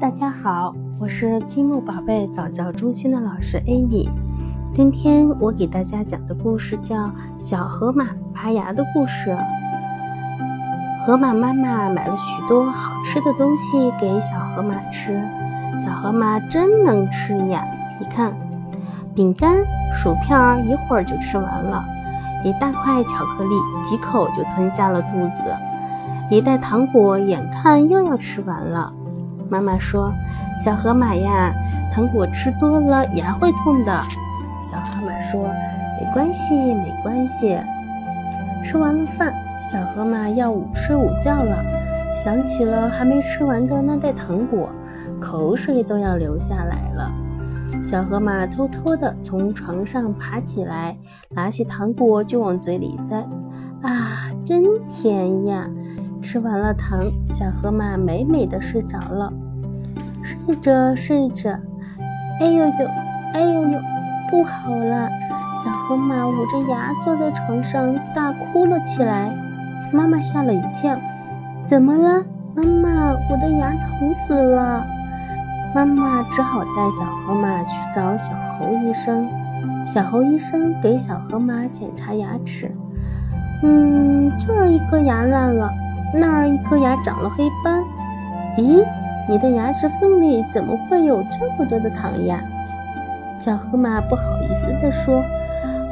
大家好，我是积木宝贝早教中心的老师 Amy。今天我给大家讲的故事叫《小河马拔牙的故事》。河马妈妈买了许多好吃的东西给小河马吃，小河马真能吃呀！你看，饼干、薯片一会儿就吃完了，一大块巧克力几口就吞下了肚子，一袋糖果眼看又要吃完了。妈妈说：“小河马呀，糖果吃多了牙会痛的。”小河马说：“没关系，没关系。”吃完了饭，小河马要午睡午觉了，想起了还没吃完的那袋糖果，口水都要流下来了。小河马偷偷地从床上爬起来，拿起糖果就往嘴里塞。啊，真甜呀！吃完了糖，小河马美美的睡着了。睡着睡着，哎呦呦，哎呦呦，不好了！小河马捂着牙坐在床上大哭了起来。妈妈吓了一跳，怎么了？妈妈，我的牙疼死了！妈妈只好带小河马去找小猴医生。小猴医生给小河马检查牙齿，嗯，这儿一颗牙烂了。那儿一颗牙长了黑斑，咦，你的牙齿缝里怎么会有这么多的糖呀？小河马不好意思地说：“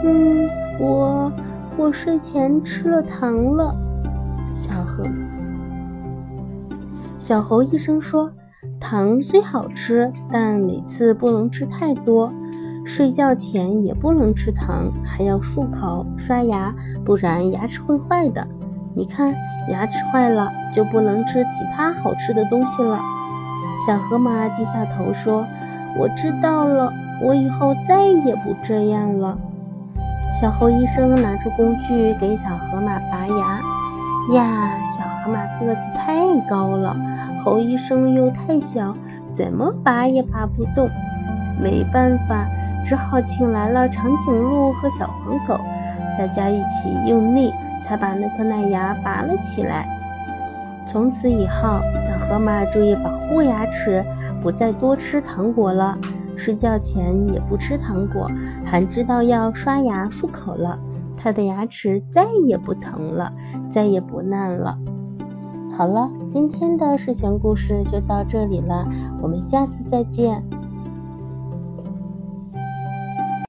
嗯，我我睡前吃了糖了。”小河小猴医生说：“糖虽好吃，但每次不能吃太多，睡觉前也不能吃糖，还要漱口、刷牙，不然牙齿会坏的。你看。”牙齿坏了就不能吃其他好吃的东西了。小河马低下头说：“我知道了，我以后再也不这样了。”小猴医生拿出工具给小河马拔牙。呀，小河马个子太高了，猴医生又太小，怎么拔也拔不动。没办法，只好请来了长颈鹿和小黄狗，大家一起用力。才把那颗奶牙拔了起来。从此以后，小河马注意保护牙齿，不再多吃糖果了，睡觉前也不吃糖果，还知道要刷牙漱口了。它的牙齿再也不疼了，再也不烂了。好了，今天的睡前故事就到这里了，我们下次再见。